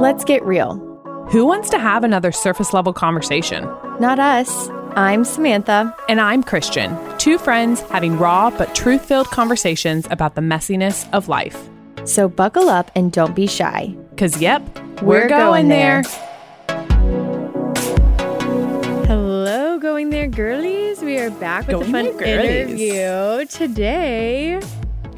Let's get real. Who wants to have another surface level conversation? Not us. I'm Samantha. And I'm Christian, two friends having raw but truth filled conversations about the messiness of life. So buckle up and don't be shy. Because, yep, We're we're, going going, there. there. Hello, going there, girlies. We are back with Going a fun interview today.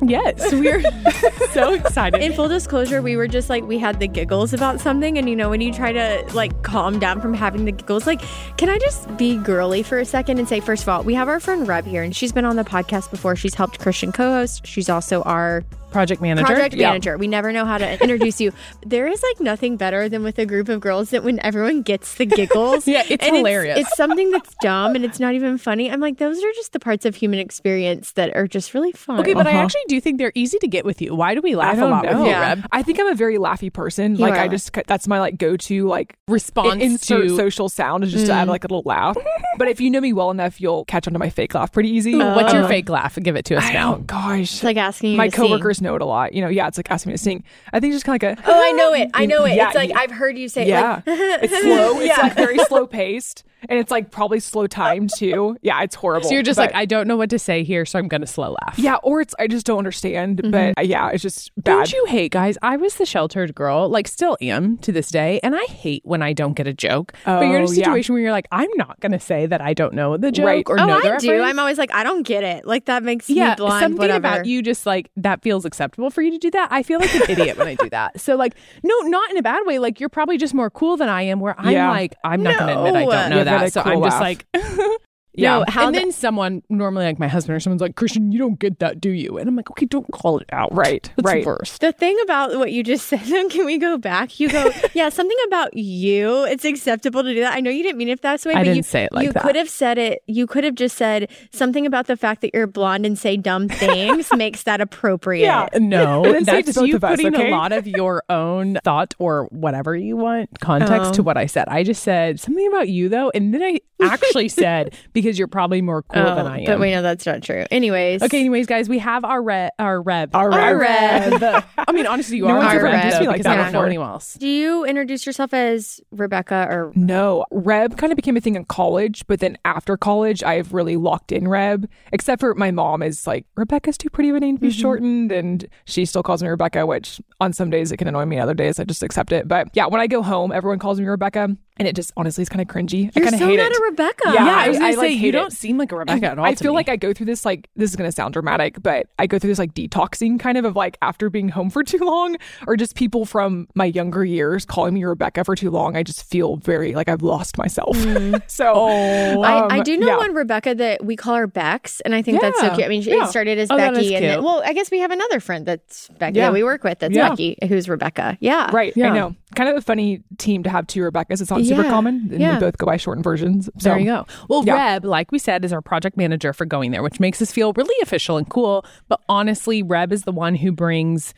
Yes, we're so excited. In full disclosure, we were just like we had the giggles about something, and you know when you try to like calm down from having the giggles, like can I just be girly for a second and say first of all, we have our friend Reb here, and she's been on the podcast before. She's helped Christian co-host. She's also our project manager. project Yeah. manager. We never know how to introduce you. There is like nothing better than with a group of girls that when everyone gets the giggles. Yeah, it's and hilarious. It's, something that's dumb and it's not even funny. I'm like, those are just the parts of human experience that are just really fun. Okay, but I Uh-huh. actually do think they're easy to get with you. Why do we laugh I a don't lot know. with you, Yeah. Reb? I think I'm a very laughy person. You like are. I just that's my like go to like Response insert to social sound is just to add like a little laugh. but if you know me well enough, you'll catch on to my fake laugh pretty easy. Ooh, What's your fake laugh? Give it to us I now. don't- gosh. it's like asking you my to sing. coworkers know it a lot. You know, yeah, it's like asking me to sing. I think it's just kind of like a Oh, I know it. I know it. Yeah, it's like. I've heard you say yeah. it. Like, it's slow. It's Yeah. like very slow paced, and it's like probably slow time too. Yeah, it's horrible. So you're just But- like, I don't know what to say here, so I'm going to slow laugh. yeah, or it's I just don't understand. Mm-hmm. But yeah, it's just bad. Don't you hate, guys? I was the sheltered girl, like still am to this day, and I hate when I don't get a joke. but you're in a Oh, yeah. situation where you're like, I'm not going to say that I don't know the joke Right. or oh, know the I do. reference. I'm always like, I don't get it. Like that makes yeah, me blind. something whatever. about you just like that feels acceptable for you to do that. I feel like an idiot when I do that. So like, no, not in a bad way. Like you're probably just more cool than I am. Where I'm Yeah. like, I'm not going to admit I don't know You've got a that. So I'm just laugh. like. yeah. No, how and the- then someone, normally like my husband or someone's like, Christian, you don't get that, do you? And I'm like, okay, don't call it out. Right, That's right. First. The thing about what you just said, can we go back? You go, yeah, something about you. It's acceptable to do that. I know you didn't mean it that way, I but didn't you, say it like you that. could have said it. You could have just said something about the fact that you're blonde and say dumb things makes that appropriate. Yeah. No, that's you of us, putting okay? a lot of your own thought or whatever you want context Oh. to what I said. I just said something about you though, and then I actually said because you're probably more cool Oh, than I am. but we know that's not true. Anyways, okay, anyways, guys, we have our re- our rev. Our Our rev. rev. I mean, honestly, you No are one's our ever rev introduced though, me like that I don't know before. anyone else. Do you introduce yourself as Rebecca or No, Reb kind of became a thing in college, but then after college, I've really locked in Reb. Except for my mom is like Rebecca's too pretty of a name to be mm-hmm. shortened, and she still calls me Rebecca. Which on some days it can annoy me, other days I just accept it. But yeah, when I go home, everyone calls me Rebecca, and it just honestly is kind of cringy. I you're kind of so hate not it. A Rebecca? Yeah, Yeah, I was I- gonna I, say like, you hate don't seem like a Rebecca at all. I to feel me. like I go through this like this is gonna sound dramatic, but I go through this like detoxing kind of of like after being home for too long, or just people from my younger years calling me Rebecca for too long. I just feel very like I've lost myself. so Oh, I, I um, do know yeah. one Rebecca that we call her Bex, and I think that's so cute. I mean, yeah. it started as Oh, that Becky, is and then, well, I guess we have another friend that's Becky Yeah. that we work with that's Yeah. Becky, who's Rebecca. Yeah, Right, Yeah. I know. Kind of a funny team to have two Rebeccas. It's not super Yeah, common, and yeah. we both go by shortened versions. So There you go. Well, yeah. Reb, like we said, is our project manager for going there, which makes us feel really official and cool. But honestly, Reb is the one who brings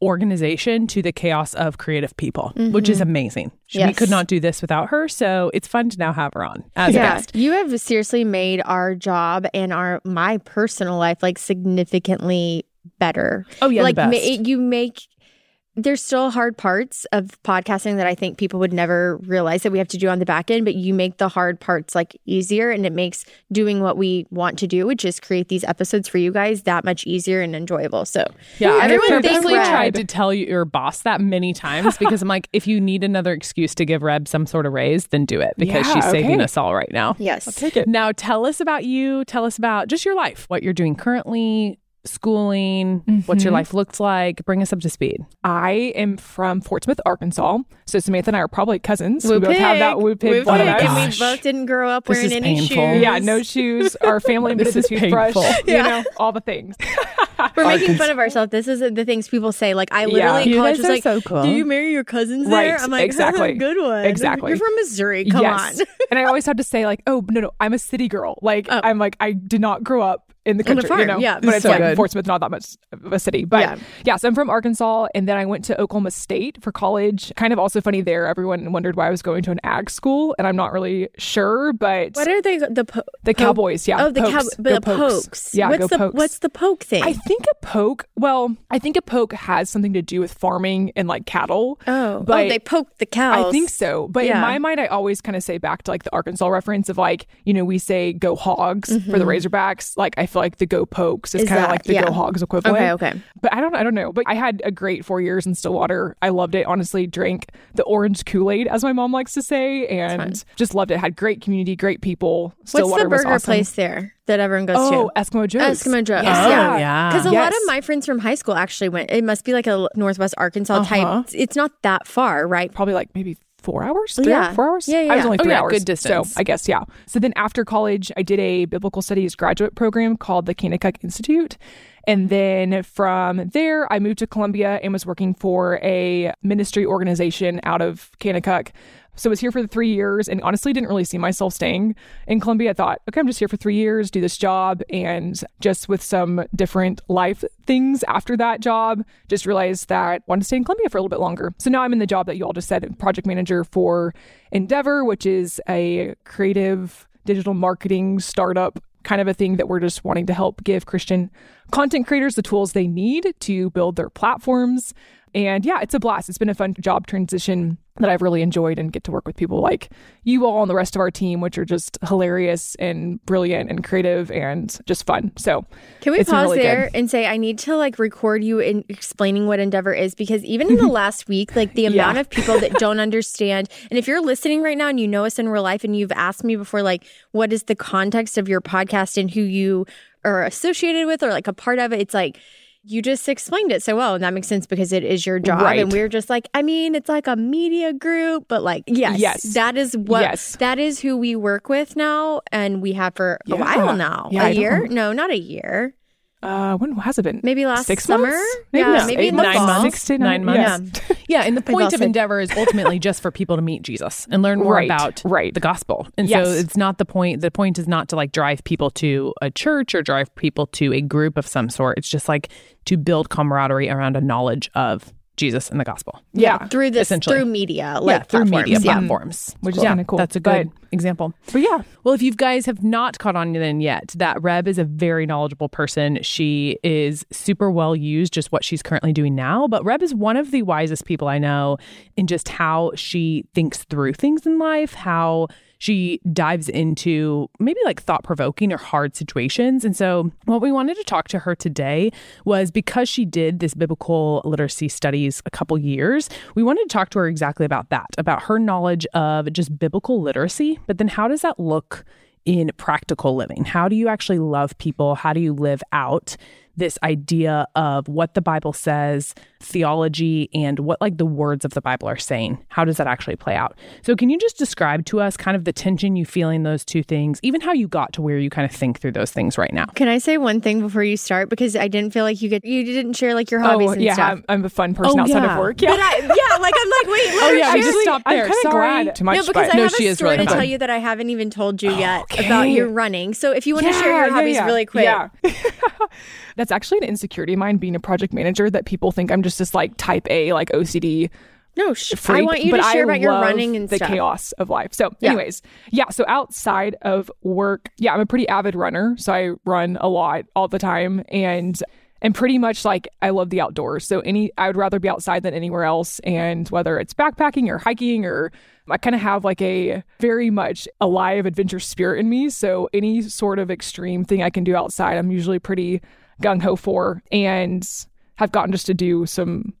organization to the chaos of creative people, which is mm-hmm. amazing. We Yes. could not do this without her, so it's fun to now have her on as a Yeah, guest. you have seriously made our job and our my personal life like significantly better. Oh, yeah, like ma- you make. There's still hard parts of podcasting that I think people would never realize that we have to do on the back end, but you make the hard parts like easier and it makes doing what we want to do, which is create these episodes for you guys, that much easier and enjoyable. So, Yeah, I everyone have thinks purposely tried to tell your boss that many times because I'm like, if you need another excuse to give Reb some sort of raise, then do it because Yeah, she's saving us all right now. Yes. take it. Now, tell us about you. Tell us about just your life, what you're doing currently, schooling, what your mm-hmm. life looked like. Bring us up to speed. I am from Fort Smith, Arkansas. So Samantha and I are probably cousins. Whoop we both have that pig. pig blood in us. And we both didn't grow up This wearing any painful. shoes. Yeah, no shoes. Our family This invented is toothbrush. painful. You Yeah. know, all the things. We're making fun of ourselves. This is the things people say. Like I Yeah. literally in You college guys was are like, so cool. "Do you marry your cousins there?" Right, I'm like, exactly. "Good one, Exactly. You're from Missouri. Come yes. on." and I always have to say like, oh no, no, I'm a city girl. Like Oh. I'm like I did not grow up in the country. farm, you know, yeah. but it's So like good. Fort Smith, not that much of a city. But Yeah. yeah. so I'm from Arkansas, and then I went to Oklahoma State for college. Kind of also funny there. Everyone wondered why I was going to an ag school, and I'm not really sure. But What are they? The po- the Cowboys, yeah, Oh, the cow- Pokes. but Go Pokes. pokes. Yeah, what's go the Pokes. what's the poke thing? I think a poke, well, I think a poke has something to do with farming and like cattle. Oh, oh but oh, they poked the cows. I think so. But in my mind, I always kind of say back to like the Arkansas reference of like, you know, we say go hogs mm-hmm. for the Razorbacks. Like, I feel like the go pokes is. Is kind of like the yeah. go hogs equivalent. Okay, okay. But I don't, I don't know. But I had a great four years in Stillwater. I loved it. Honestly, drank the orange Kool Aid, as my mom likes to say, and just loved it. Had great community, great people. What's Stillwater the was burger awesome. place there that everyone goes to. Oh, to? Eskimo Joe's. Eskimo Joe's. Yeah. Yeah. Oh, yeah. Because a lot of my friends from high school actually went. It must be like a Northwest Arkansas Uh-huh. type. It's not that far, right? probably like maybe four hours, three Yeah. four hours. Yeah, yeah, I was only Oh, three yeah, hours. good distance. So I guess yeah. So then after college, I did a biblical studies graduate program called the Kanakuk Institute. And then from there, I moved to Columbia and was working for a ministry organization out of Kanakuk. So I was here for the three years and honestly didn't really see myself staying in Columbia. I thought, okay, I'm just here for three years, do this job. And just with some different life things after that job, just realized that I wanted to stay in Columbia for a little bit longer. So now I'm in the job that you all just said, project manager for Endeavor, which is a creative digital marketing startup kind of a thing that we're just wanting to help give Christian content creators the tools they need to build their platforms. And yeah, it's a blast. It's been a fun job transition that I've really enjoyed and get to work with people like you all and the rest of our team, which are just hilarious and brilliant and creative and just fun. So Can we pause really there good. and say I need to like record you in explaining what Endeavor is because even in the last week, like the Yeah. amount of people that don't understand, and if you're listening right now and you know us in real life and you've asked me before, like what is the context of your podcast and who you are associated with or like a part of it, it's like you just explained it so well, and that makes sense because it is your job, Right. and we're just like, I mean, it's like a media group, but like, yes, Yes. that is what Yes. that is who we work with now, and we have for a while now, Yeah, I a don't year, no, not a year. Uh, when has it been? Maybe last Six summer? months? Yeah, no, maybe eight in the nine fall. months. Six to Nine nine, months. Yeah, yeah, and the point of said- Endeavor is ultimately just for people to meet Jesus and learn more Right, about right. the gospel. And Yes. so it's not the point. The point is not to like drive people to a church or drive people to a group of some sort. It's just like to build camaraderie around a knowledge of Jesus and the gospel. Yeah. through this through media, yeah, like through platforms. media Yeah. platforms, Which is kinda cool. That's a good But- example. But yeah, Well, if you guys have not caught on then yet, that Reb is a very knowledgeable person. She is super well used, just what she's currently doing now. But Reb is one of the wisest people I know in just how she thinks through things in life, how she dives into maybe like thought provoking or hard situations. And so, what we wanted to talk to her today was because she did this biblical literacy studies a couple years, we wanted to talk to her exactly about that, about her knowledge of just biblical literacy, but then how does that look in practical living? How do you actually love people? How do you live out this idea of what the Bible says, theology, and what like the words of the Bible are saying? How does that actually play out? So, can you just describe to us kind of the tension you feel in those two things, even how you got to where you kind of think through those things right now? Can I say one thing before you start? Because I didn't feel like you get you didn't share like your hobbies oh and yeah, stuff. I'm, I'm a fun oh, person Oh, outside yeah. of work. Yeah, But I, yeah, like I'm like, wait, let Oh, yeah, we share. just stopped there. I'm kind of Sorry. glad too much. No, because but I No, have she a story really to fun. tell you that I haven't even told you yet Okay. about your running. So if you want to share your yeah, hobbies yeah. really quick, Yeah. That's actually an insecurity of mine being a project manager that people think I'm just this like type A, like OCD no, sh- I freak, want you to share I about your running and the stuff. chaos of life. So, Yeah. anyways, yeah. So outside of work, yeah, I'm a pretty avid runner. So I run a lot all the time, and and pretty much like I love the outdoors. So any, I would rather be outside than anywhere else. And whether it's backpacking or hiking or I kind of have like a very much alive adventure spirit in me. So any sort of extreme thing I can do outside, I'm usually pretty gung ho for, and have gotten just to do some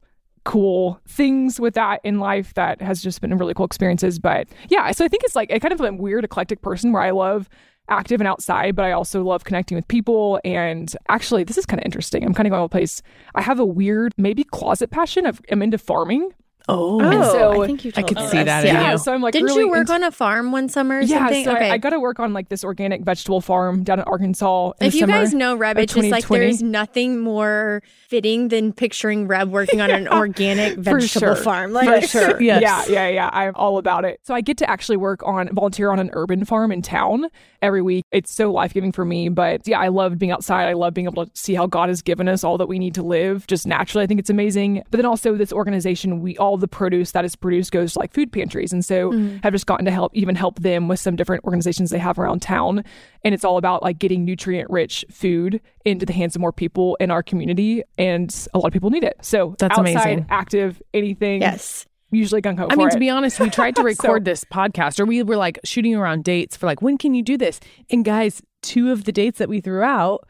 cool things with that in life that has just been really cool experiences. But yeah, so I think it's like a kind of a weird eclectic person where I love active and outside, but I also love connecting with people. And actually, this is kind of interesting. I'm kind of going to a place. I have a weird, maybe closet passion. of I'm into farming. Oh, Oh, so I think you I could see that Yeah. you. so I'm like, Didn't really you work into- on a farm one summer or yeah, something? so okay. I, I got to work on like this organic vegetable farm down in Arkansas. In if the you guys know Reb, it's just like there's nothing more fitting than picturing Reb working on an organic For vegetable sure. farm. Like, For sure. Yes. Yeah, yeah, yeah. I'm all about it. So I get to actually work on volunteer on an urban farm in town every week. It's so life giving for me. But yeah, I love being outside. I love being able to see how God has given us all that we need to live just naturally. I think it's amazing. But then also this organization, we all of the produce that is produced goes to like food pantries. And so Mm-hmm. have just gotten to help even help them with some different organizations they have around town. And it's all about like getting nutrient rich food into the hands of more people in our community. And a lot of people need it. So That's outside, amazing. active, anything. Yes. Usually gung ho. I mean, for to be honest, we tried to record So- this podcast, or we were like shooting around dates for like, when can you do this? And guys, two of the dates that we threw out,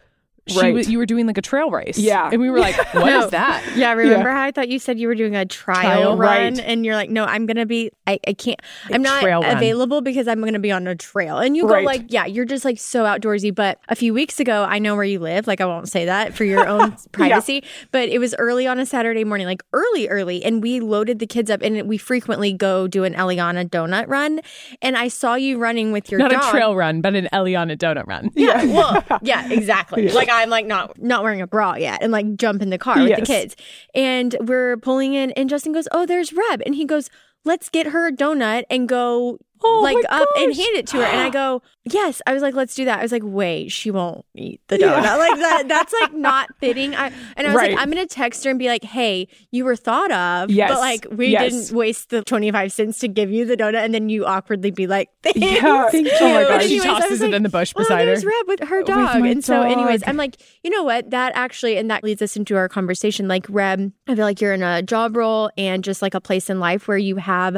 she Right. was, you were doing like a trail race. Yeah. and we were like, what is No. that? Yeah, remember how I thought you said you were doing a trial, Trial, run right. and you're like, no, I'm gonna be I, I can't I'm not trail run. available because I'm gonna be on a trail. And you Right. go like, yeah, you're just like so outdoorsy. But a few weeks ago, I know where you live, like I won't say that for your own privacy, but it was early on a Saturday morning, like early, early, and we loaded the kids up and we frequently go do an Eliana donut run. And I saw you running with your Not dog. a trail run, but an Eliana donut run. Yeah, well, yeah, exactly. Like I'm like not not wearing a bra yet, and like jump in the car with the kids, and we're pulling in, and Justin goes, "Oh, there's Reb," and he goes, "Let's get her a donut and go." Oh like up and hand it to her, and I go, yes. I was like, let's do that. I was like, wait, she won't eat the donut. Like that. That's like not fitting. I and I was Right. like, I'm gonna text her and be like, hey, you were thought of, Yes. but like we Yes. didn't waste the 25 cents to give you the donut, and then you awkwardly be like, thanks. Yeah. Thank you. Oh my she tosses it like, in the bush oh, beside her. there's Reb with her dog. my and so, anyways. I'm like, you know what? That actually, and that leads us into our conversation. Like, Reb, I feel like you're in a job role and just like a place in life where you have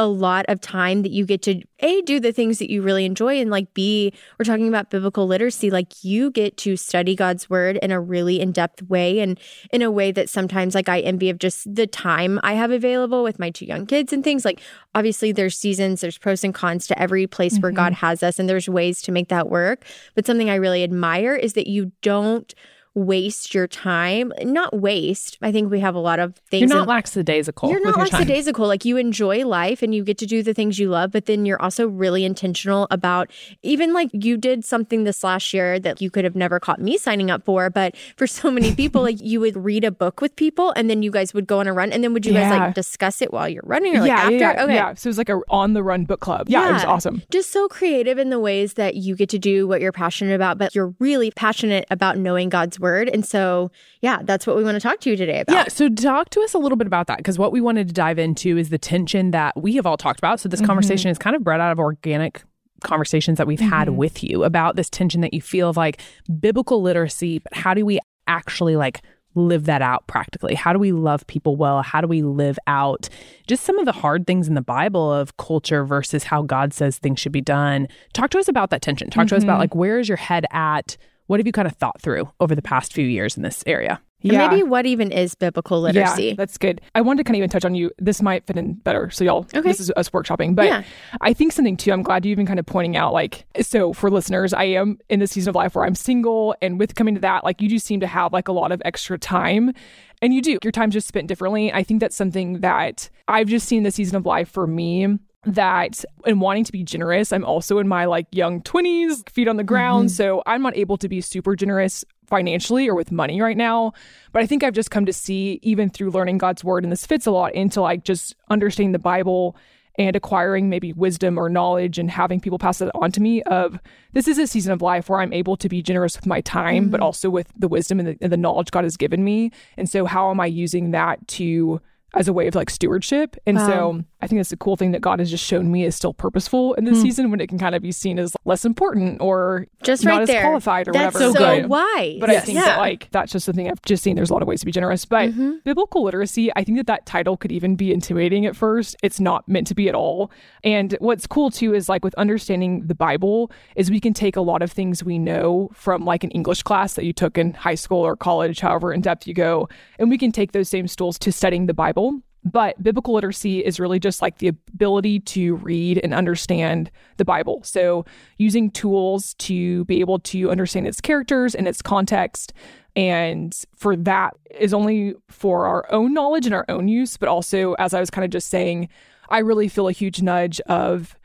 a lot of time that you get to a do the things that you really enjoy and like b we're talking about biblical literacy like you get to study god's word in a really in-depth way and in a way that sometimes like i envy of just the time i have available with my two young kids and things. Like obviously there's seasons there's pros and cons to every place where mm-hmm. god has us and there's ways to make that work. But something i really admire is that you don't waste your time not waste i think we have a lot of things You're not in- lackadaisical. you're not your time. lackadaisical. Like you enjoy life and you get to do the things you love, but then you're also really intentional about even like you did something this last year that you could have never caught me signing up for. But for so many people, like you would read a book with people and then you guys would go on a run and then would you guys like discuss it while you're running or like yeah, after? yeah, yeah. okay. yeah. So it was like a on the run book club. Yeah, it was awesome. Just so creative in the ways that you get to do what you're passionate about, but you're really passionate about knowing God's word. And so, yeah, that's what we want to talk to you today about. Yeah, so talk to us a little bit about that because what we wanted to dive into is the tension that we have all talked about. So this mm-hmm. conversation is kind of bred out of organic conversations that we've had mm-hmm. with you about this tension that you feel of like biblical literacy, but how do we actually like live that out practically? How do we love people well? How do we live out just some of the hard things in the Bible of culture versus how God says things should be done? Talk to us about that tension. Talk to us about mm-hmm. like where is your head at? What have you kind of thought through over the past few years in this area? And maybe what even is biblical literacy? Yeah, that's good. I wanted to kind of even touch on you. This might fit in better. So y'all, Okay. this is us workshopping. But Yeah. I think something too, I'm glad you even kind of pointing out like, so for listeners, I am in the season of life where I'm single and with coming to that, like you do seem to have like a lot of extra time. And you do. Your time's just spent differently. I think that's something that I've just seen the season of life for me that and wanting to be generous, I'm also in my like young 20s, feet on the ground. Mm-hmm. So I'm not able to be super generous financially or with money right now. But I think I've just come to see, even through learning God's word, and this fits a lot into like just understanding the Bible and acquiring maybe wisdom or knowledge and having people pass it on to me of this is a season of life where I'm able to be generous with my time, but mm-hmm. also with the wisdom and the, and the knowledge God has given me. And so how am I using that to as a way of like stewardship. And so I think that's a cool thing that God has just shown me is still purposeful in this hmm. season when it can kind of be seen as less important or Just not right as there. qualified or That's whatever. so But- wise. but I think yeah. that like that's just the thing I've just seen. There's a lot of ways to be generous, but mm-hmm. biblical literacy, I think that that title could even be intimidating at first. It's not meant to be at all. And what's cool too is like with understanding the Bible is we can take a lot of things we know from like an English class that you took in high school or college, however in depth you go, and we can take those same tools to studying the Bible. But biblical literacy is really just like the ability to read and understand the Bible. So, using tools to be able to understand its characters and its context. And for that is only for our own knowledge and our own use, but also, as I was kind of just saying, I really feel a huge nudge of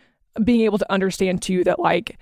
being able to understand too that, like,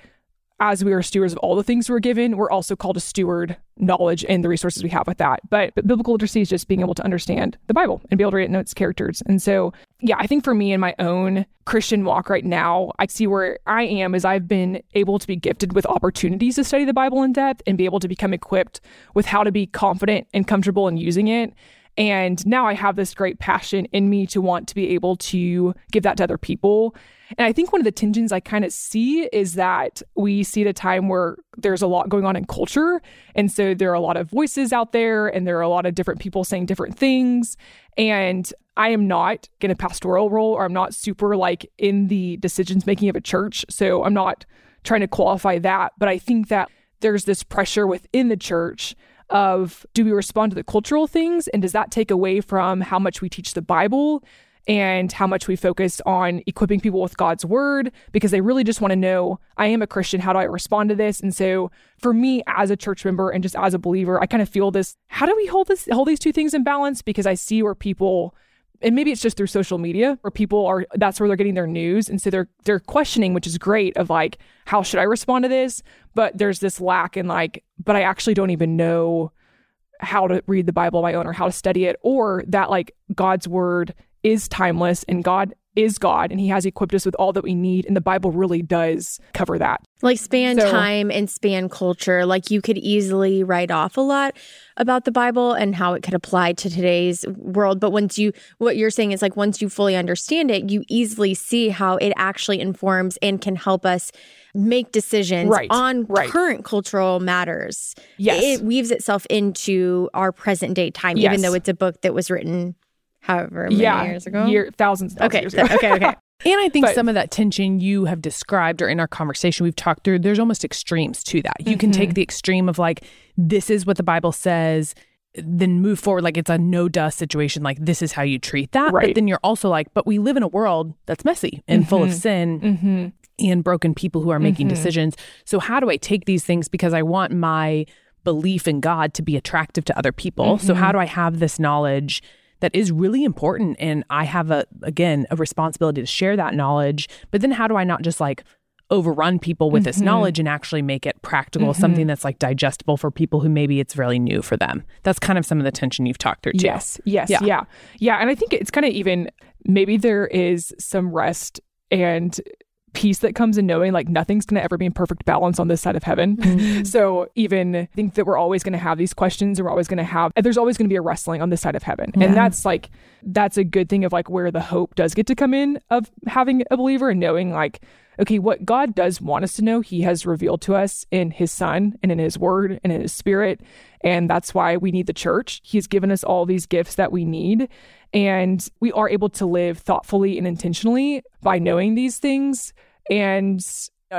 as we are stewards of all the things we're given, we're also called to steward knowledge and the resources we have with that. But, but biblical literacy is just being able to understand the Bible and be able to read it know its characters. And so, yeah, I think for me in my own Christian walk right now, I see where I am is I've been able to be gifted with opportunities to study the Bible in depth and be able to become equipped with how to be confident and comfortable in using it. And now I have this great passion in me to want to be able to give that to other people. And I think one of the tensions I kind of see is that we see at a time where there's a lot going on in culture. And so there are a lot of voices out there and there are a lot of different people saying different things. And I am not in a pastoral role or I'm not super like in the decisions making of a church. So I'm not trying to qualify that. But I think that there's this pressure within the church of do we respond to the cultural things and does that take away from how much we teach the Bible and how much we focus on equipping people with God's word because they really just want to know I am a Christian how do I respond to this? And so for me as a church member and just as a believer I kind of feel this how do we hold this hold these two things in balance? Because I see where people and maybe it's just through social media where people are that's where they're getting their news and so they're they're questioning which is great of like how should I respond to this? But there's this lack in like but I actually don't even know how to read the Bible on my own or how to study it or that like God's word is timeless and God is God and he has equipped us with all that we need. And the Bible really does cover that. Like span so, time and span culture. Like you could easily write off a lot about the Bible and how it could apply to today's world. But once you, what you're saying is like once you fully understand it, you easily see how it actually informs and can help us make decisions right, on right. current cultural matters. Yes. It weaves itself into our present day time, yes. even though it's a book that was written however many yeah, years ago? Year, thousands, thousands okay, years ago. okay, okay. And I think but, some of that tension you have described or in our conversation we've talked through, there's almost extremes to that. You mm-hmm. can take mm-hmm. the extreme of like, this is what the Bible says, then move forward like it's a no dust situation, like this is how you treat that. Right. But then you're also like, but we live in a world that's messy and mm-hmm. full of mm-hmm. sin. Mm-hmm. And broken people who are making decisions. So, how do I take these things? Because I want my belief in God to be attractive to other people. So, how do I have this knowledge that is really important. And I have a, again, a responsibility to share that knowledge. But then how do I not just like overrun people with mm-hmm. this knowledge and actually make it practical, mm-hmm. something that's like digestible for people who maybe it's really new for them. That's kind of some of the tension you've talked through too. Yes, yes, yeah. yeah. Yeah. And I think it's kind of even maybe there is some rest and peace that comes in knowing like nothing's going to ever be in perfect balance on this side of heaven. Mm-hmm. So even I think that we're always going to have these questions and we're always going to have there's always going to be a wrestling on this side of heaven. Yeah. And that's like that's a good thing of like where the hope does get to come in of having a believer and knowing like okay, what God does want us to know, He has revealed to us in His Son and in His Word and in His Spirit. And that's why we need the church. He's given us all these gifts that we need. And we are able to live thoughtfully and intentionally by knowing these things. And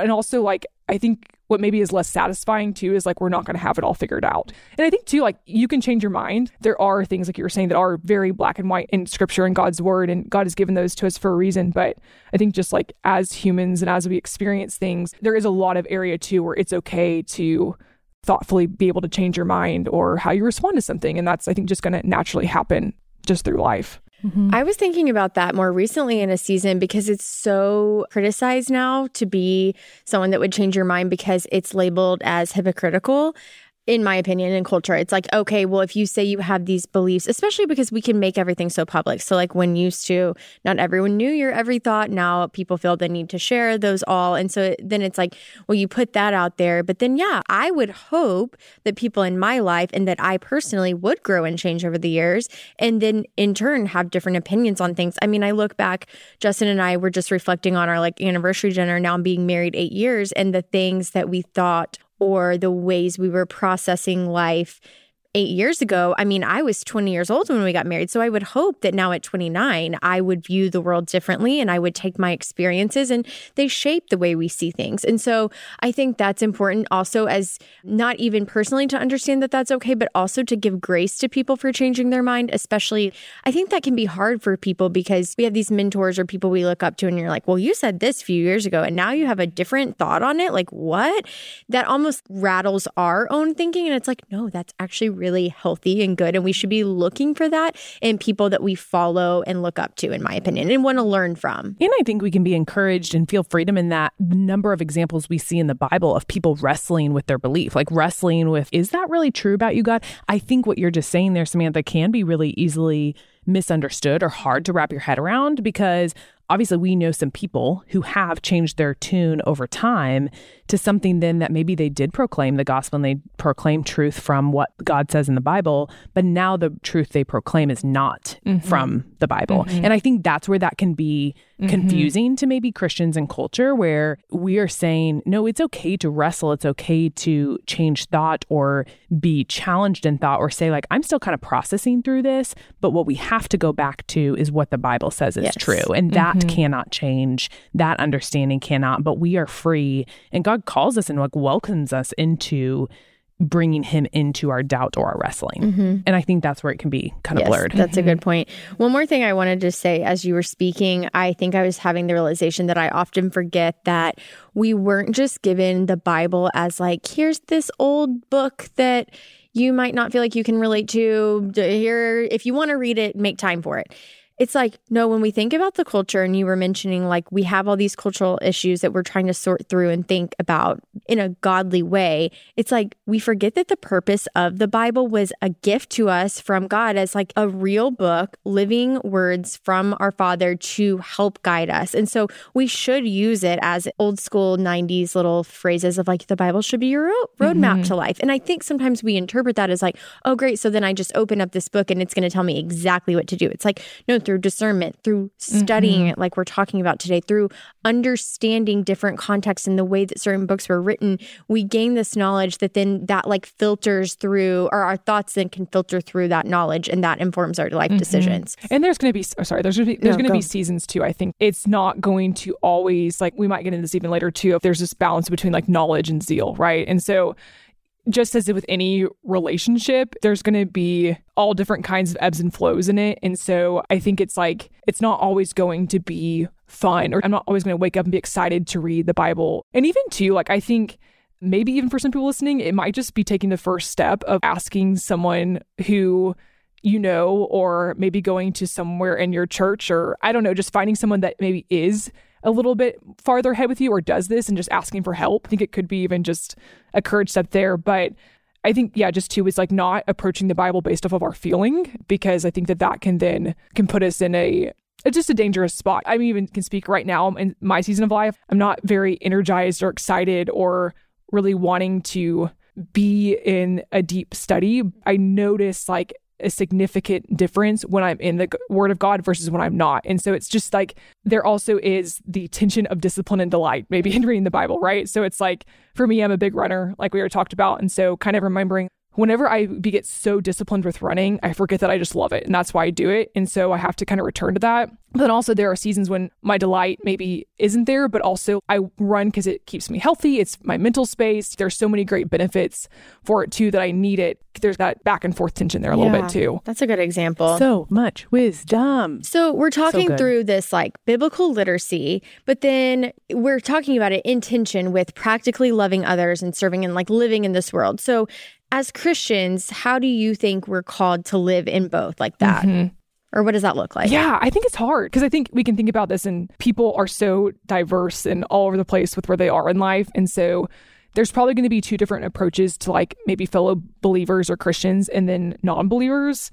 and also like I think what maybe is less satisfying too is like we're not going to have it all figured out. And I think too like you can change your mind. There are things like you were saying that are very black and white in scripture and God's word and God has given those to us for a reason, but I think just like as humans and as we experience things, there is a lot of area too where it's okay to thoughtfully be able to change your mind or how you respond to something and that's I think just going to naturally happen just through life. Mm-hmm. I was thinking about that more recently in a season because it's so criticized now to be someone that would change your mind because it's labeled as hypocritical in my opinion, in culture, it's like, okay, well, if you say you have these beliefs, especially because we can make everything so public. So, like, when used to, not everyone knew your every thought. Now people feel the need to share those all. And so then it's like, well, you put that out there. But then, yeah, I would hope that people in my life and that I personally would grow and change over the years. And then in turn, have different opinions on things. I mean, I look back, Justin and I were just reflecting on our like anniversary dinner now being married eight years and the things that we thought or the ways we were processing life eight years ago, I mean, I was 20 years old when we got married. So I would hope that now at 29, I would view the world differently and I would take my experiences and they shape the way we see things. And so I think that's important also as not even personally to understand that that's okay, but also to give grace to people for changing their mind, especially I think that can be hard for people because we have these mentors or people we look up to and you're like, well, you said this a few years ago and now you have a different thought on it. Like what? That almost rattles our own thinking. And it's like, no, that's actually really really healthy and good. And we should be looking for that in people that we follow and look up to, in my opinion, and want to learn from. And I think we can be encouraged and feel freedom in that number of examples we see in the Bible of people wrestling with their belief, like wrestling with, is that really true about you, God? I think what you're just saying there, Samantha, can be really easily misunderstood or hard to wrap your head around because obviously we know some people who have changed their tune over time to something then that maybe they did proclaim the gospel and they proclaim truth from what God says in the Bible, but now the truth they proclaim is not mm-hmm. from the Bible. Mm-hmm. And I think that's where that can be mm-hmm. confusing to maybe Christians and culture where we are saying, no, it's okay to wrestle, it's okay to change thought or be challenged in thought or say like I'm still kind of processing through this, but what we have to go back to is what the Bible says is yes. true. And that mm-hmm. cannot change. That understanding cannot, but we are free and God God calls us and like welcomes us into bringing him into our doubt or our wrestling. Mm-hmm. And I think that's where it can be kind of yes, blurred. That's mm-hmm. a good point. One more thing I wanted to say as you were speaking, I think I was having the realization that I often forget that we weren't just given the Bible as like, here's this old book that you might not feel like you can relate to. Here, if you want to read it, make time for it it's like, no, when we think about the culture, and you were mentioning like we have all these cultural issues that we're trying to sort through and think about in a godly way, it's like we forget that the purpose of the Bible was a gift to us from God as like a real book, living words from our Father to help guide us. And so we should use it as old school 90s little phrases of like the Bible should be your roadmap mm-hmm. to life. And I think sometimes we interpret that as like, oh, great. So then I just open up this book and it's going to tell me exactly what to do. It's like, no, through discernment, through studying mm-hmm. it, like we're talking about today, through understanding different contexts and the way that certain books were written, we gain this knowledge that then that like filters through, or our thoughts then can filter through that knowledge, and that informs our life mm-hmm. decisions. And there's going to be, oh, sorry, there's going to be, there's no, going to be seasons too. I think it's not going to always like we might get into this even later too. If there's this balance between like knowledge and zeal, right? And so just as with any relationship, there's going to be all different kinds of ebbs and flows in it. And so I think it's like, it's not always going to be fun, or I'm not always going to wake up and be excited to read the Bible. And even too, like, I think maybe even for some people listening, it might just be taking the first step of asking someone who you know, or maybe going to somewhere in your church, or I don't know, just finding someone that maybe is a little bit farther ahead with you or does this and just asking for help. I think it could be even just a courage step there. But I think, yeah, just too is like not approaching the Bible based off of our feeling because I think that that can then can put us in a it's just a dangerous spot. I even can speak right now in my season of life. I'm not very energized or excited or really wanting to be in a deep study. I notice like a significant difference when I'm in the Word of God versus when I'm not. And so it's just like there also is the tension of discipline and delight, maybe in reading the Bible, right? So it's like for me, I'm a big runner, like we were talked about. And so kind of remembering whenever I get so disciplined with running, I forget that I just love it. And that's why I do it. And so I have to kind of return to that. But then also, there are seasons when my delight maybe isn't there, but also I run because it keeps me healthy. It's my mental space. There's so many great benefits for it too that I need it. There's that back and forth tension there a yeah, little bit too. That's a good example. So much wisdom. So we're talking so through this like biblical literacy, but then we're talking about it in tension with practically loving others and serving and like living in this world. So as Christians, how do you think we're called to live in both like that? Mm-hmm. Or what does that look like? Yeah, I think it's hard because I think we can think about this and people are so diverse and all over the place with where they are in life. And so there's probably going to be two different approaches to like maybe fellow believers or Christians and then non believers.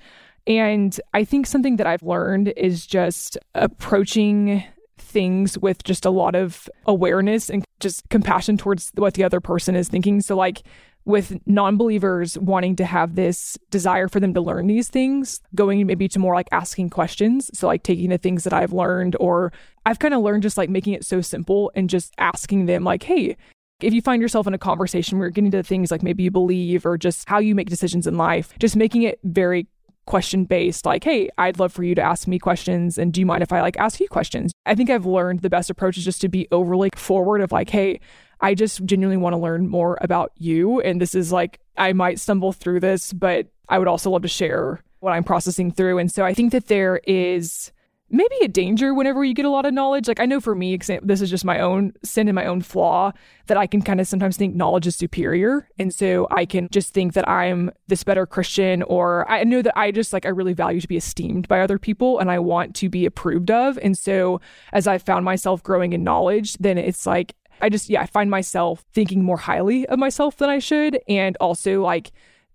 And I think something that I've learned is just approaching things with just a lot of awareness and just compassion towards what the other person is thinking. So, like, with non believers wanting to have this desire for them to learn these things, going maybe to more like asking questions. So, like taking the things that I've learned, or I've kind of learned just like making it so simple and just asking them, like, hey, if you find yourself in a conversation where you're getting to things like maybe you believe or just how you make decisions in life, just making it very question based like hey i'd love for you to ask me questions and do you mind if i like ask you questions i think i've learned the best approach is just to be overly forward of like hey I just genuinely want to learn more about you. And this is like, I might stumble through this, but I would also love to share what I'm processing through. And so I think that there is maybe a danger whenever you get a lot of knowledge. Like I know for me, this is just my own sin and my own flaw that I can kind of sometimes think knowledge is superior. And so I can just think that I'm this better Christian or I know that I just like, I really value to be esteemed by other people and I want to be approved of. And so as I found myself growing in knowledge, then it's like, I just, yeah, I find myself thinking more highly of myself than I should. And also, like,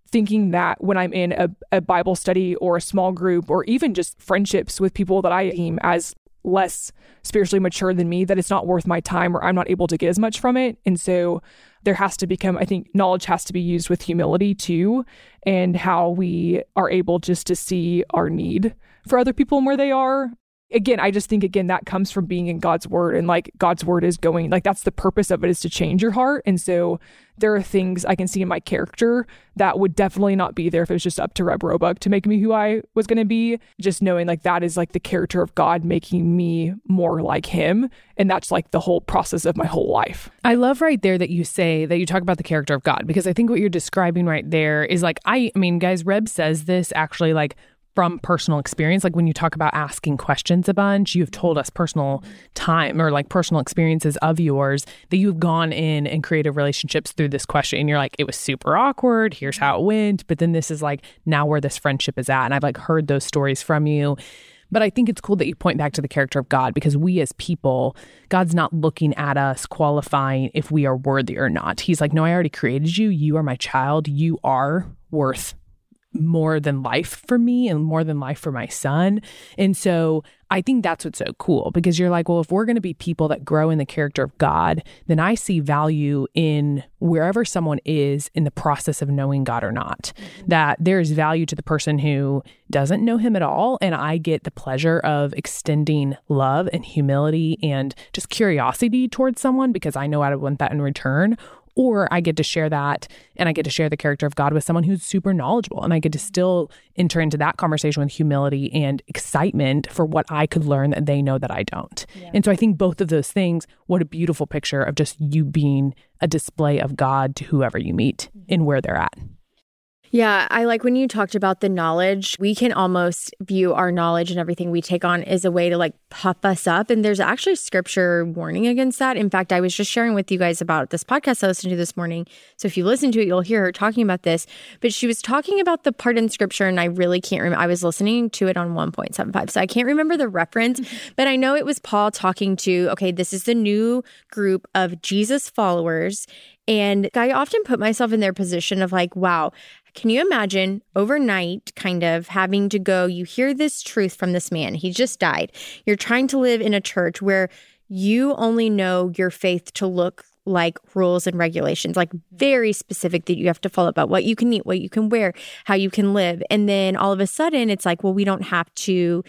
thinking that when I'm in a, a Bible study or a small group or even just friendships with people that I deem as less spiritually mature than me that it's not worth my time or I'm not able to get as much from it. And so there has to become, I think, knowledge has to be used with humility too, and how we are able just to see our need for other people and where they are again, I just think again that comes from being in God's word and like God's word is going like that's the purpose of it is to change your heart. And so there are things I can see in my character that would definitely not be there if it was just up to Reb Roebuck to make me who I was going to be. Just knowing like that is like the character of God making me more like Him, and that's like the whole process of my whole life. I love right there that you say that you talk about the character of God because I think what you're describing right there is like I, I mean, guys, Reb says this actually like from personal experience. Like when you talk about asking questions a bunch, you've told us personal time or like personal experiences of yours that you've gone in and created relationships through this question. And you're like, it was super awkward. Here's how it went. But then this is like now where this friendship is at. And I've like heard those stories from you. But I think it's cool that you point back to the character of God because we as people, God's not looking at us qualifying if we are worthy or not. He's like, no, I already created you. You are my child. You are worth more than life for me and more than life for my son. And so I think that's what's so cool because you're like, well, if we're going to be people that grow in the character of God, then I see value in wherever someone is in the process of knowing God or not. Mm-hmm. That there's value to the person who doesn't know him at all. And I get the pleasure of extending love and humility and just curiosity towards someone because I know I would want that in return or I get to share that and I get to share the character of God with someone who's super knowledgeable. And I get to still enter into that conversation with humility and excitement for what I could learn that they know that I don't. Yeah. And so I think both of those things, what a beautiful picture of just you being a display of God to whoever you meet mm-hmm. in where they're at. Yeah, I like when you talked about the knowledge. We can almost view our knowledge and everything we take on as a way to like puff us up. And there's actually scripture warning against that. In fact, I was just sharing with you guys about this podcast I listened to this morning. So if you listen to it, you'll hear her talking about this. But she was talking about the part in scripture, and I really can't remember. I was listening to it on 1.75. So I can't remember the reference, but I know it was Paul talking to, okay, this is the new group of Jesus followers. And I often put myself in their position of like, wow, can you imagine overnight kind of having to go, you hear this truth from this man, he just died. You're trying to live in a church where you only know your faith to look like rules and regulations, like mm-hmm. very specific that you have to follow about what you can eat, what you can wear, how you can live. And then all of a sudden, it's like, well, we don't have to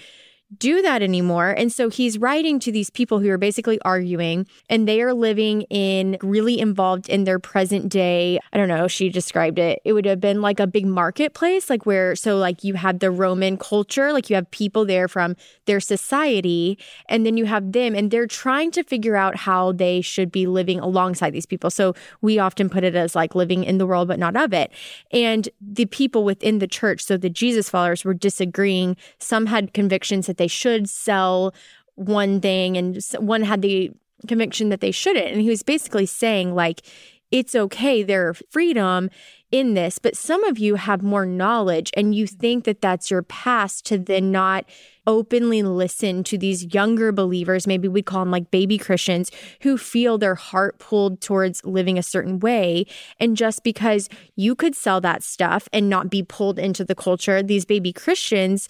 do that anymore. And so he's writing to these people who are basically arguing and they are living in really involved in their present day. I don't know, she described it. It would have been like a big marketplace, like where, so like you have the Roman culture, like you have people there from their society, and then you have them, and they're trying to figure out how they should be living alongside these people. So we often put it as like living in the world, but not of it. And the people within the church, so the Jesus followers were disagreeing. Some had convictions that they should sell one thing and one had the conviction that they shouldn't. And he was basically saying like it's okay their freedom in this but some of you have more knowledge and you think that that's your past to then not openly listen to these younger believers maybe we call them like baby christians who feel their heart pulled towards living a certain way. And just because you could sell that stuff and not be pulled into the culture these baby christians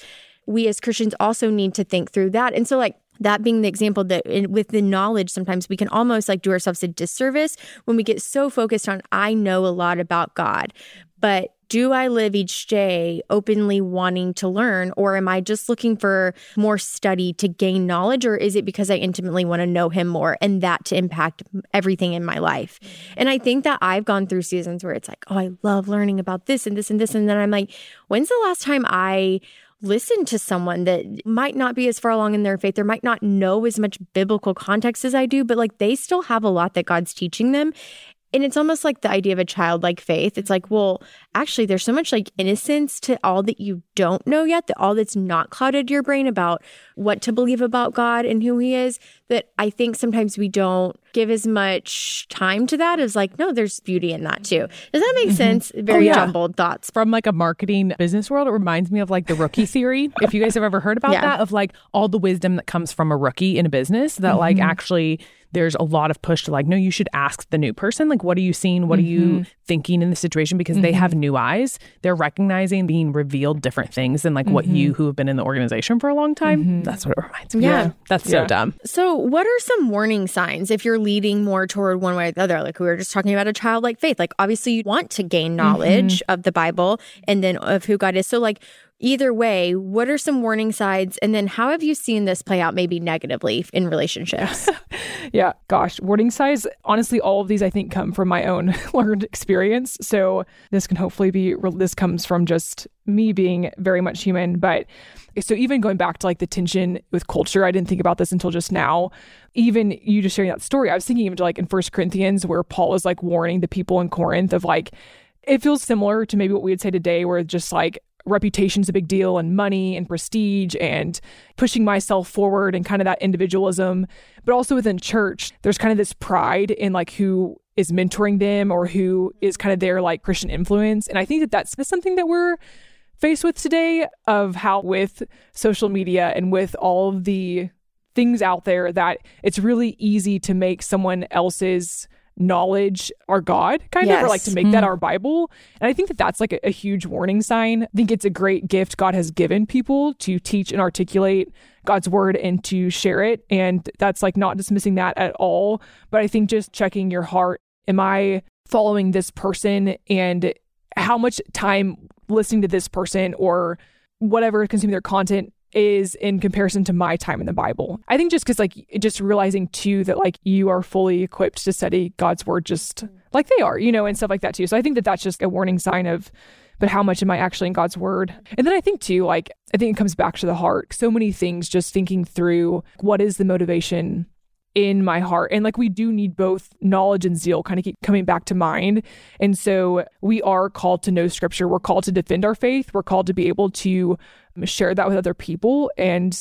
we as Christians also need to think through that. And so, like, that being the example that in, with the knowledge, sometimes we can almost like do ourselves a disservice when we get so focused on, I know a lot about God, but do I live each day openly wanting to learn, or am I just looking for more study to gain knowledge, or is it because I intimately want to know Him more and that to impact everything in my life? And I think that I've gone through seasons where it's like, oh, I love learning about this and this and this. And then I'm like, when's the last time I listen to someone that might not be as far along in their faith or might not know as much biblical context as I do, but like they still have a lot that God's teaching them. And it's almost like the idea of a childlike faith. It's like, well, actually, there's so much like innocence to all that you don't know yet, that all that's not clouded your brain about what to believe about God and who He is, that I think sometimes we don't give as much time to that as like, no, there's beauty in that too. Does that make mm-hmm. sense? Very oh, yeah. jumbled thoughts. From like a marketing business world, it reminds me of like the rookie theory. if you guys have ever heard about yeah. that, of like all the wisdom that comes from a rookie in a business, that mm-hmm. like actually there's a lot of push to like, no, you should ask the new person, like, what are you seeing? What mm-hmm. are you mm-hmm. thinking in the situation? Because mm-hmm. they have new eyes. They're recognizing being revealed different things than like mm-hmm. what you who have been in the organization for a long time. Mm-hmm. That's what it reminds me. Yeah. Of. That's yeah. so dumb. So, what are some warning signs if you're leading more toward one way or the other? Like we were just talking about a childlike faith. Like obviously you want to gain knowledge mm-hmm. of the Bible and then of who God is. So like either way, what are some warning signs? And then how have you seen this play out maybe negatively in relationships? yeah, gosh, warning signs. Honestly, all of these I think come from my own learned experience. So this can hopefully be, this comes from just me being very much human. But so even going back to like the tension with culture, I didn't think about this until just now. Even you just sharing that story, I was thinking even to like in First Corinthians where Paul is like warning the people in Corinth of like, it feels similar to maybe what we would say today, where just like reputation's a big deal and money and prestige and pushing myself forward and kind of that individualism. But also within church, there's kind of this pride in like who is mentoring them or who is kind of their like Christian influence. And I think that that's something that we're faced with today of how with social media and with all of the things out there that it's really easy to make someone else's knowledge our God, kind yes. of, or like to make mm. that our Bible. And I think that that's like a, a huge warning sign. I think it's a great gift God has given people to teach and articulate God's word and to share it. And that's like not dismissing that at all. But I think just checking your heart am I following this person and how much time listening to this person or whatever consuming their content is in comparison to my time in the Bible. I think just because, like, just realizing too that, like, you are fully equipped to study God's word just like they are, you know, and stuff like that too. So I think that that's just a warning sign of, but how much am I actually in God's word? And then I think too, like, I think it comes back to the heart. So many things, just thinking through what is the motivation in my heart. And like we do need both knowledge and zeal kind of keep coming back to mind. And so we are called to know scripture. We're called to defend our faith. We're called to be able to um, share that with other people. And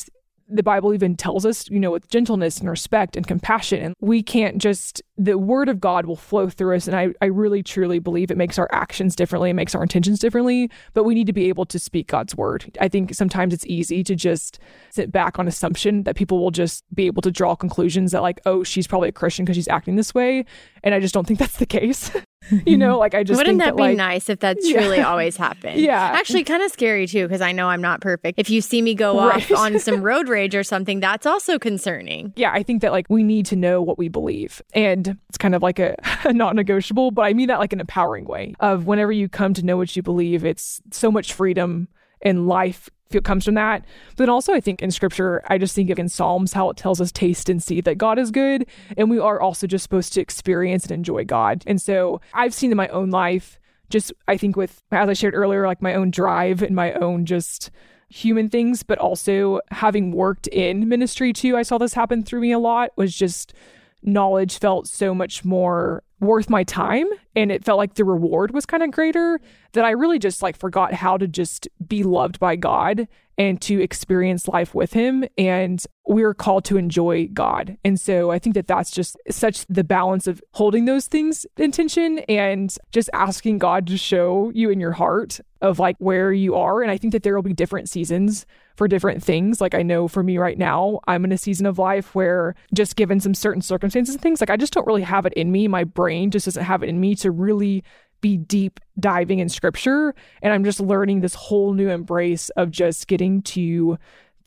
the Bible even tells us, you know, with gentleness and respect and compassion. And we can't just, the word of God will flow through us. And I, I really truly believe it makes our actions differently, it makes our intentions differently, but we need to be able to speak God's word. I think sometimes it's easy to just sit back on assumption that people will just be able to draw conclusions that, like, oh, she's probably a Christian because she's acting this way. And I just don't think that's the case. you know, like I just wouldn't that, that, be like, nice if yeah. truly always happened? yeah, actually, kind of scary too because I know I'm not perfect. If you see me go right. off on some road rage or something, that's also concerning. Yeah, I think that like we need to know what we believe, and it's kind of like a, a not negotiable, but I mean that like in an empowering way of whenever you come to know what you believe, it's so much freedom in life comes from that. But then also, I think in scripture, I just think in Psalms how it tells us taste and see that God is good. And we are also just supposed to experience and enjoy God. And so I've seen in my own life, just I think with, as I shared earlier, like my own drive and my own just human things, but also having worked in ministry too, I saw this happen through me a lot was just knowledge felt so much more worth my time and it felt like the reward was kind of greater that I really just like forgot how to just be loved by God and to experience life with him and we're called to enjoy God. And so I think that that's just such the balance of holding those things in tension and just asking God to show you in your heart of like where you are and I think that there will be different seasons for different things. Like I know for me right now, I'm in a season of life where just given some certain circumstances and things, like I just don't really have it in me. My brain just doesn't have it in me to really be deep diving in scripture. And I'm just learning this whole new embrace of just getting to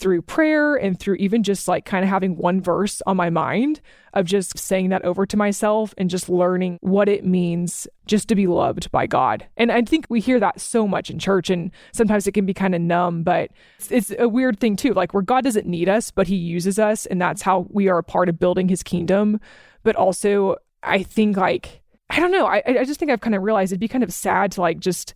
through prayer and through even just like kind of having one verse on my mind of just saying that over to myself and just learning what it means just to be loved by God. And I think we hear that so much in church and sometimes it can be kind of numb, but it's, a weird thing too, like where God doesn't need us, but he uses us and that's how we are a part of building his kingdom. But also I think like I don't know, I I just think I've kind of realized it'd be kind of sad to like just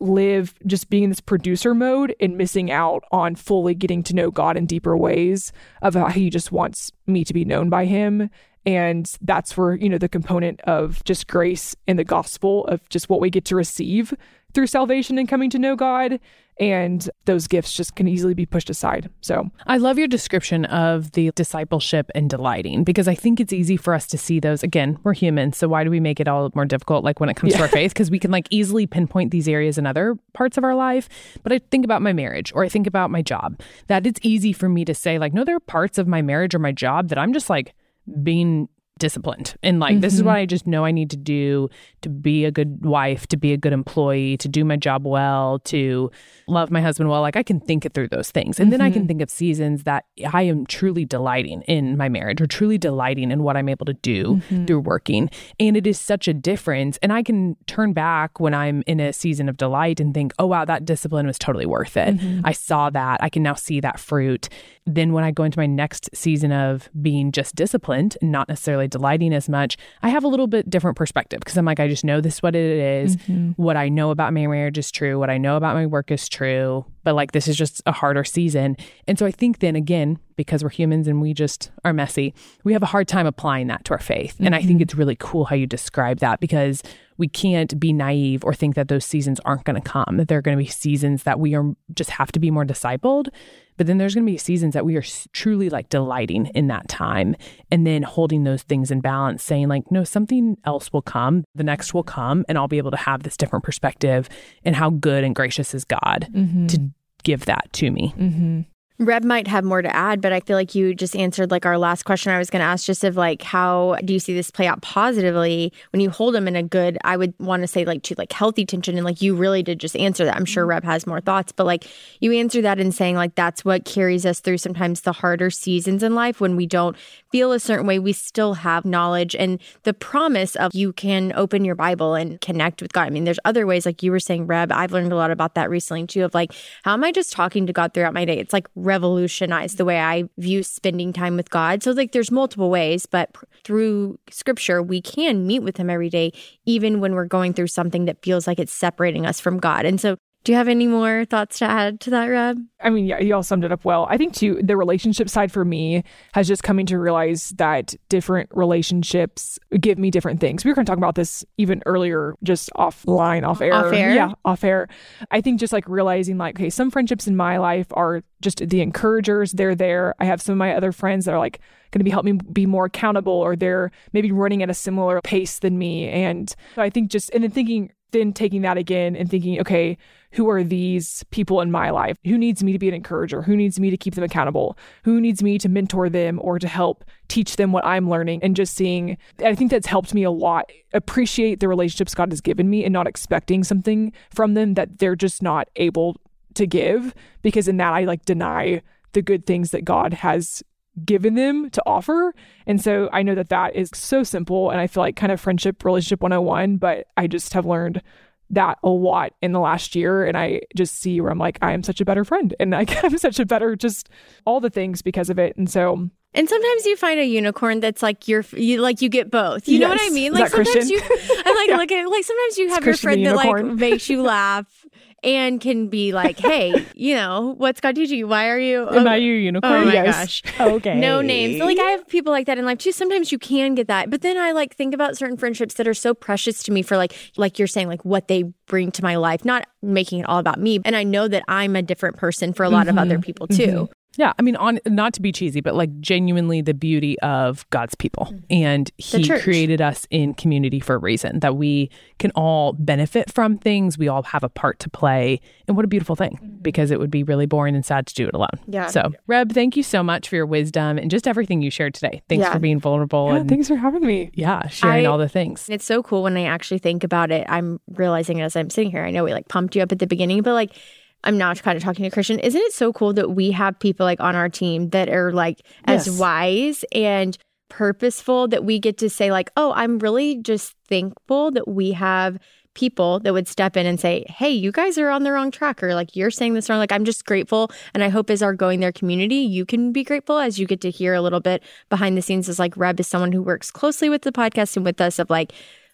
live just being in this producer mode and missing out on fully getting to know God in deeper ways of how he just wants me to be known by him. And that's where, you know, the component of just grace in the gospel of just what we get to receive through salvation and coming to know God and those gifts just can easily be pushed aside. So, I love your description of the discipleship and delighting because I think it's easy for us to see those. Again, we're humans, so why do we make it all more difficult like when it comes yeah. to our faith because we can like easily pinpoint these areas in other parts of our life. But I think about my marriage or I think about my job. That it's easy for me to say like no there are parts of my marriage or my job that I'm just like being disciplined and like mm-hmm. this is what mm-hmm. I just know I need to do to be a good wife, to be a good employee, to do my job well, to love my husband well. Like I can think it through those things. And mm-hmm. then I can mm-hmm. think of seasons that I am truly delighting in my marriage or truly delighting in what I'm able to do mm-hmm. through working. And it is such a difference. And I can turn back when I'm in a season of delight and think, oh wow, that discipline was totally worth it. Mm-hmm. I saw that. I can now see that fruit. Then when I go into my next season of being just disciplined, not necessarily delighting as much, I have a little bit different perspective because I'm like, I just know this is what it is. Mm-hmm. What I know about my marriage is true. What I know about my work is true. But like, this is just a harder season. And so I think then again, because we're humans and we just are messy, we have a hard time applying that to our faith. Mm-hmm. And I think mm-hmm. it's really cool how you describe that because we can't be naive or think that those seasons aren't going to come, that there are going to be seasons that we are just have to be more discipled. But then there's going to be seasons that we are truly like delighting in that time and then holding those things in balance, saying, like, no, something else will come, the next will come, and I'll be able to have this different perspective and how good and gracious is God mm-hmm. to give that to me. Mm-hmm. Reb might have more to add, but I feel like you just answered like our last question I was going to ask just of like how do you see this play out positively when you hold them in a good I would want to say like to like healthy tension and like you really did just answer that. I'm sure mm-hmm. Reb has more thoughts, but like you answer that in saying like that's what carries us through sometimes the harder seasons in life when we don't feel a certain way, we still have knowledge and the promise of you can open your Bible and connect with God. I mean, there's other ways like you were saying Reb, I've learned a lot about that recently too of like how am I just talking to God throughout my day? It's like revolutionized the way I view spending time with God. So, like, there's multiple ways, but through scripture, we can meet with Him every day, even when we're going through something that feels like it's separating us from God. And so, do you have any more thoughts to add to that, Reb? I mean, yeah, you all summed it up well. I think too, the relationship side for me has just coming to realize that different relationships give me different things. We were kind of talking about this even earlier, just offline, off air. Off air? Yeah, off air. I think just like realizing like, okay, some friendships in my life are just the encouragers. They're there. I have some of my other friends that are like going to be helping me be more accountable or they're maybe running at a similar pace than me. And I think just, and then thinking then taking that again and thinking, okay, who are these people in my life? Who needs me to be an encourager? Who needs me to keep them accountable? Who needs me to mentor them or to help teach them what I'm learning? And just seeing, I think that's helped me a lot appreciate the relationships God has given me and not expecting something from them that they're just not able to give. Because in that, I like deny the good things that God has given them to offer. And so I know that that is so simple. And I feel like kind of friendship, relationship 101, but I just have learned that a lot in the last year. And I just see where I'm like, I am such a better friend and like, I'm such a better, just all the things because of it. And so and sometimes you find a unicorn that's like you're you like you get both. You yes. know what I mean? Like sometimes Christian? you like yeah. looking like sometimes you have your friend that like makes you laugh and can be like, hey, you know, what's God teaching you? Why are you? Am oh, I your unicorn? Oh my yes. gosh. Okay. No names. Like I have people like that in life too. Sometimes you can get that, but then I like think about certain friendships that are so precious to me for like, like you're saying, like what they bring to my life, not making it all about me. And I know that I'm a different person for a lot mm-hmm. of other people too. Mm-hmm. Yeah, I mean, on not to be cheesy, but like genuinely the beauty of God's people, mm-hmm. and He created us in community for a reason that we can all benefit from things. We all have a part to play, and what a beautiful thing! Mm-hmm. Because it would be really boring and sad to do it alone. Yeah. So, Reb, thank you so much for your wisdom and just everything you shared today. Thanks yeah. for being vulnerable. Yeah, and thanks for having me. Yeah, sharing I, all the things. It's so cool when I actually think about it. I'm realizing as I'm sitting here. I know we like pumped you up at the beginning, but like I'm now kind of talking to Christian. Isn't it so cool that we have people like on our team that are like as yes. wise and purposeful that we get to say like, "Oh, I'm really just thankful that we have people that would step in and say, "Hey, you guys are on the wrong track," or like you're saying this wrong. Like I'm just grateful, and I hope as our going there community, you can be grateful as you get to hear a little bit behind the scenes. As like Reb is someone who works closely with the podcast and with us of like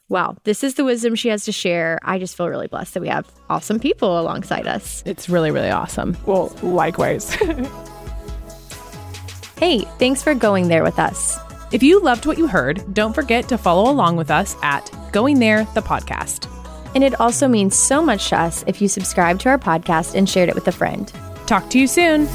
wow, this is the wisdom she has to share. I just feel really blessed that we have awesome people alongside us. It's really, really awesome. Well, likewise. hey, thanks for going there with us. If you loved what you heard, don't forget to follow along with us at Going There, the podcast. And it also means so much to us if you subscribe to our podcast and shared it with a friend. Talk to you soon.